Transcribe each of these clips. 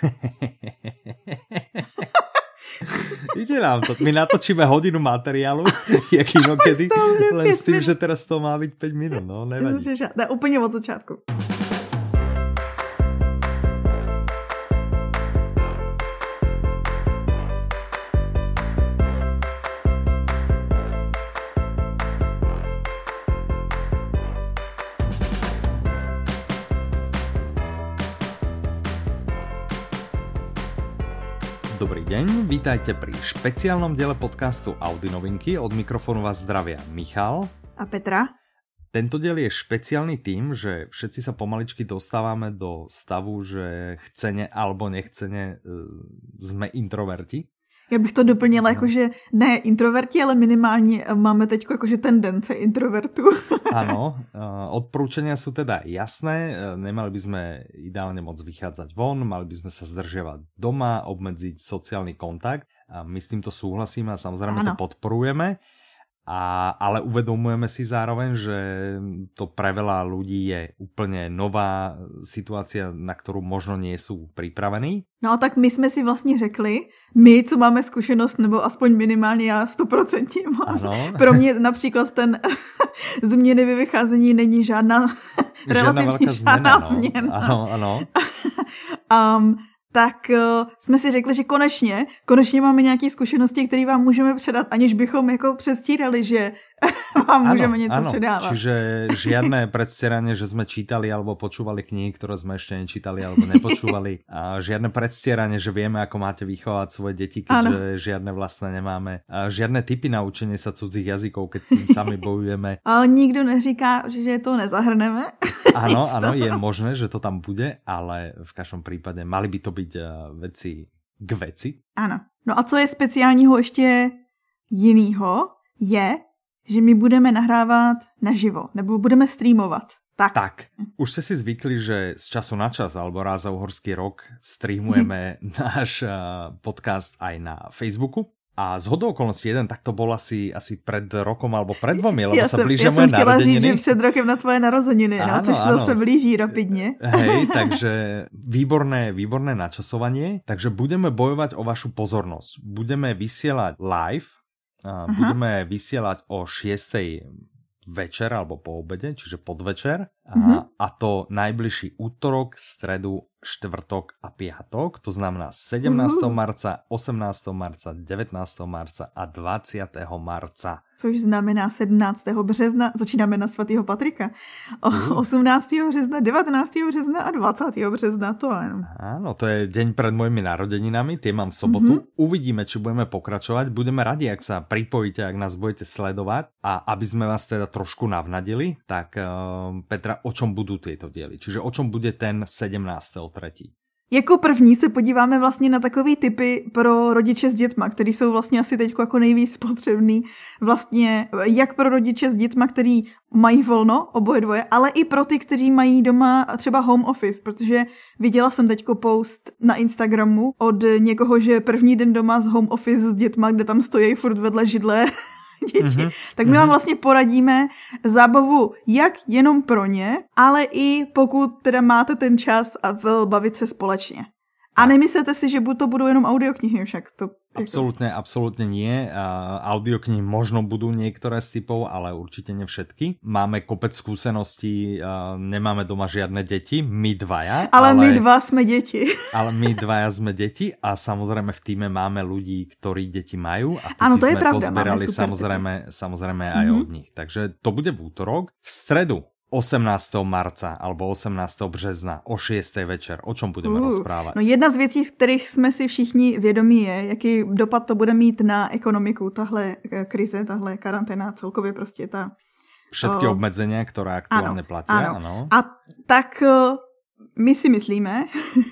Ide nám to. My natočíme hodinu materiálu, jak inokedy, len s tým, že teraz to má byť 5 minút, no nevadí. Ne, úplně od začátku. Deň, vítajte pri špeciálnom diele podcastu Audi novinky. Od mikrofonu vás zdravia Michal a Petra. Tento diel je špeciálny tým, že všetci sa pomaličky dostávame do stavu, že chcene alebo nechcene e, sme introverti. Já bych to doplnila, jako že ne introverti, ale minimálně máme teď jakože tendence introvertu. Ano, odporúčania sú teda jasné, nemali by sme ideálne moc vychádzať von, mali by sme sa zdržiavať doma, obmedziť sociálny kontakt. A my s týmto súhlasíme a samozrejme ano. to podporujeme. A, ale uvedomujeme si zároveň, že to pre veľa ľudí je úplne nová situácia, na ktorú možno nie sú pripravení. No a tak my jsme si vlastně řekli, my, co máme zkušenost, nebo aspoň minimálně já 100% mám. Ano. Pro mě například ten změny ve vycházení není žádná, žádná relativně žádná změna. No. změna. Ano, ano. um, tak uh, jsme si řekli, že konečně, konečně máme nějaké zkušenosti, které vám můžeme předat, aniž bychom jako předstírali, že vám můžeme něco ano. předávat. Čiže žiadne predstieranie, že jsme čítali alebo počúvali knihy, které jsme ještě nečítali alebo nepočúvali. A žiadne predstieranie, že vieme, ako máte vychovať svoje deti, keďže ano. žiadne vlastné nemáme. A žiadne typy na učenie sa cudzích jazykov, keď s tým sami bojujeme. A nikdo neříká, že to nezahrneme. Ano, ano, je možné, že to tam bude, ale v každém případě mali by to být veci k veci. Ano. No a co je speciálního ještě jinýho, je, že my budeme nahrávat naživo, nebo budeme streamovat. Tak. tak. Už ste si zvykli, že z času na čas, alebo raz za uhorský rok streamujeme náš podcast aj na Facebooku. A z hodou okolností jeden tak to bol asi, asi pred rokom alebo pred dvomi, lebo ja sa blížia moje narozeniny. Ja říct, že před rokem na tvoje narozeniny, no, což sa zase blíží rapidne. Hej, takže výborné, výborné načasovanie. Takže budeme bojovať o vašu pozornosť. Budeme vysielať live Aha. budeme vysielať o 6. večer alebo po obede, čiže podvečer. -huh. a, a to najbližší útorok, stredu, štvrtok a piatok, to znamená 17. Uh -huh. marca, 18. marca, 19. marca a 20. marca což znamená 17. března, začínáme na svatého Patrika, 18. března, 19. března a 20. března, to je. Áno, to je deň pred mojimi narodeninami, tie mám v sobotu. Mm -hmm. Uvidíme, či budeme pokračovať. Budeme radi, ak sa pripojíte, ak nás budete sledovať a aby sme vás teda trošku navnadili, tak uh, Petra, o čom budú tieto diely? Čiže o čom bude ten 17.3. Jako první se podíváme vlastně na takový typy pro rodiče s dětma, který jsou vlastně asi teď jako nejvíc potřebný vlastně jak pro rodiče s dětma, který mají volno, oboje dvoje, ale i pro ty, kteří mají doma třeba home office, protože viděla jsem teďko post na Instagramu od někoho, že první den doma z home office s dětma, kde tam stojí furt vedle židle děti. Mm-hmm. Tak my vám mhm. vlastně poradíme zábavu jak jenom pro ně, ale i pokud teda máte ten čas a bavit se společně. A nemyslete si, že to budou jenom audioknihy, však to Absolutně, absolutně nie. Audioknihy možno budú niektoré z typov, ale určite ne všetky. Máme kopec skúseností, nemáme doma žiadne deti, my dvaja. Ale, ale my dva sme deti. Ale my dvaja sme deti a samozrejme v týme máme ľudí, ktorí deti majú a ano, to sme je pravda, pozberali samozrejme, samozrejme aj mm -hmm. od nich. Takže to bude v útorok. V stredu 18. marca alebo 18. března o 6. večer. O čom budeme uh, rozprávat? No jedna z věcí, z kterých jsme si všichni vědomí je, jaký dopad to bude mít na ekonomiku, tahle eh, krize, tahle karanténa, celkově prostě ta... Všetky uh, obmedzenia, které aktuálně platí. Ano. ano. A tak uh, my si myslíme,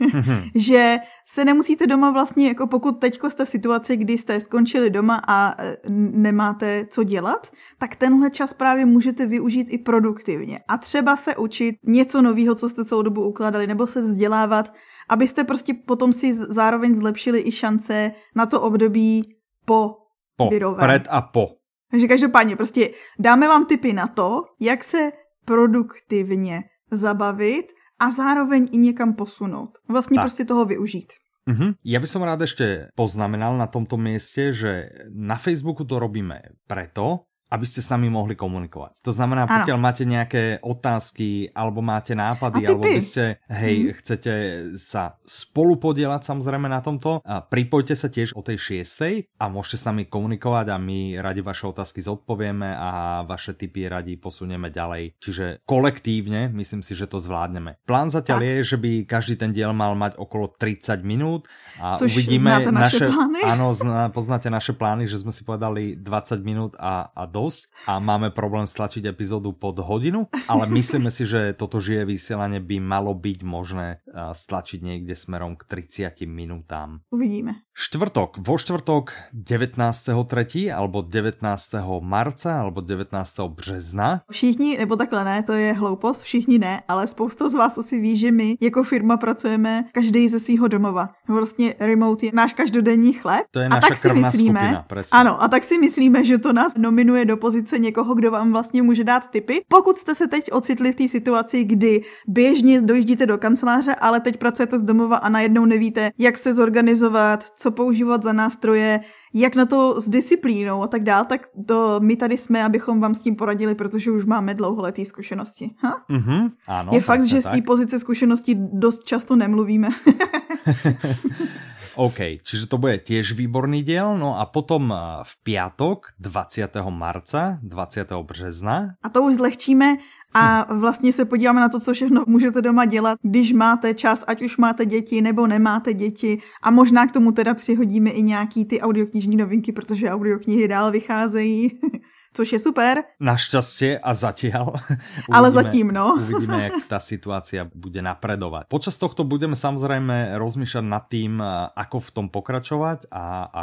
že se nemusíte doma vlastně, jako pokud teďko jste v situaci, kdy jste skončili doma a e, nemáte co dělat, tak tenhle čas právě můžete využít i produktivně. A třeba se učit něco nového, co jste celou dobu ukládali, nebo se vzdělávat, abyste prostě potom si zároveň zlepšili i šance na to období po, po virovém. Před a po. Takže každopádně prostě dáme vám tipy na to, jak se produktivně zabavit a zároveň i někam posunout. Vlastně tak. prostě toho využít. Uh-huh. Ja by som rád ešte poznamenal na tomto mieste, že na Facebooku to robíme preto, aby ste s nami mohli komunikovať. To znamená, pokiaľ ano. máte nejaké otázky, alebo máte nápady, alebo by ste, hej, hmm. chcete sa spolu podielať samozrejme na tomto, a pripojte sa tiež o tej šiestej a môžete s nami komunikovať a my radi vaše otázky zodpovieme a vaše tipy radi posunieme ďalej. Čiže kolektívne, myslím si, že to zvládneme. Plán zatiaľ tak. je, že by každý ten diel mal mať okolo 30 minút a Což uvidíme naše, naše plány. Áno, poznáte naše plány, že sme si povedali 20 minút a, a dosť a máme problém stlačiť epizódu pod hodinu, ale myslíme si, že toto žije vysielanie by malo byť možné stlačiť niekde smerom k 30 minútám. Uvidíme. Štvrtok. Vo štvrtok 19.3. alebo 19. marca alebo 19. března. Všichni, nebo takhle ne, to je hloupost, všichni ne, ale spousta z vás asi ví, že my jako firma pracujeme každý ze svého domova. Vlastně remote je náš každodenní chleb. To je a tak si myslíme, skupina, presne. Ano, a tak si myslíme, že to nás nominuje do pozice někoho, kdo vám vlastně může dát tipy. Pokud jste se teď ocitli v té situaci, kdy běžně dojíždíte do kanceláře, ale teď pracujete z domova a najednou nevíte, jak se zorganizovat, co používat za nástroje, jak na to s disciplínou a tak dál, tak to my tady jsme, abychom vám s tím poradili, protože už máme dlouholetý zkušenosti. Ha? Mm-hmm, ano, je fakt, že z té pozice zkušenosti dost často nemluvíme. OK, čiže to bude tiež výborný diel. No a potom v piatok 20. marca, 20. března. A to už zlehčíme a vlastně se podíváme na to, co všechno můžete doma dělat, když máte čas, ať už máte děti nebo nemáte děti. A možná k tomu teda přihodíme i nějaký ty audioknižní novinky, protože audioknihy dál vycházejí. což je super. Našťastie a zatiaľ. Ale zatím, no. uvidíme, jak tá situácia bude napredovať. Počas tohto budeme samozrejme rozmýšľať nad tým, ako v tom pokračovať a, a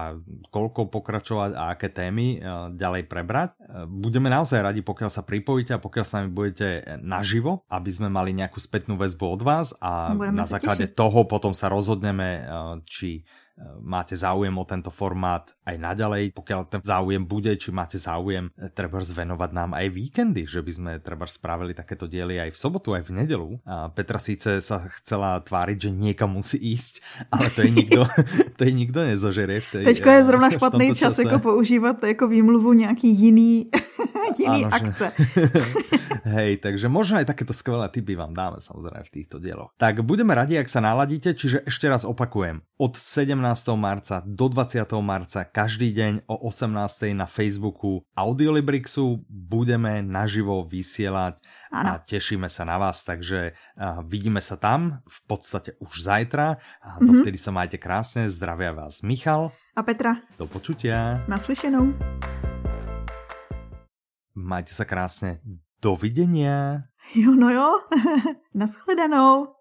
koľko pokračovať a aké témy ďalej prebrať. Budeme naozaj radi, pokiaľ sa pripojíte a pokiaľ sa mi budete naživo, aby sme mali nejakú spätnú väzbu od vás a budeme na základe tešiť. toho potom sa rozhodneme, či máte záujem o tento formát aj naďalej, pokiaľ ten záujem bude, či máte záujem eh, treba zvenovať nám aj víkendy, že by sme treba spravili takéto diely aj v sobotu, aj v nedelu. A Petra síce sa chcela tváriť, že niekam musí ísť, ale to je nikdo, to je nikdo nezožerie v tej Teďko je zrovna špatný čas jako používat jako výmluvu nějaký jiný, jiný Áno, akce. Hej, takže možno aj takéto skvelé typy vám dáme samozrejme v týchto dieloch. Tak budeme radi, ak sa naladíte, čiže ešte raz opakujem. Od 17. marca do 20. marca každý deň o 18. na Facebooku Audiolibrixu budeme naživo vysielať ano. a tešíme sa na vás, takže uh, vidíme sa tam v podstate už zajtra a dovtedy mm -hmm. sa majte krásne, zdravia vás Michal a Petra. Do počutia. Naslyšenou. Majte sa krásne. Dovidenia. Jo, no jo. Naschledanou.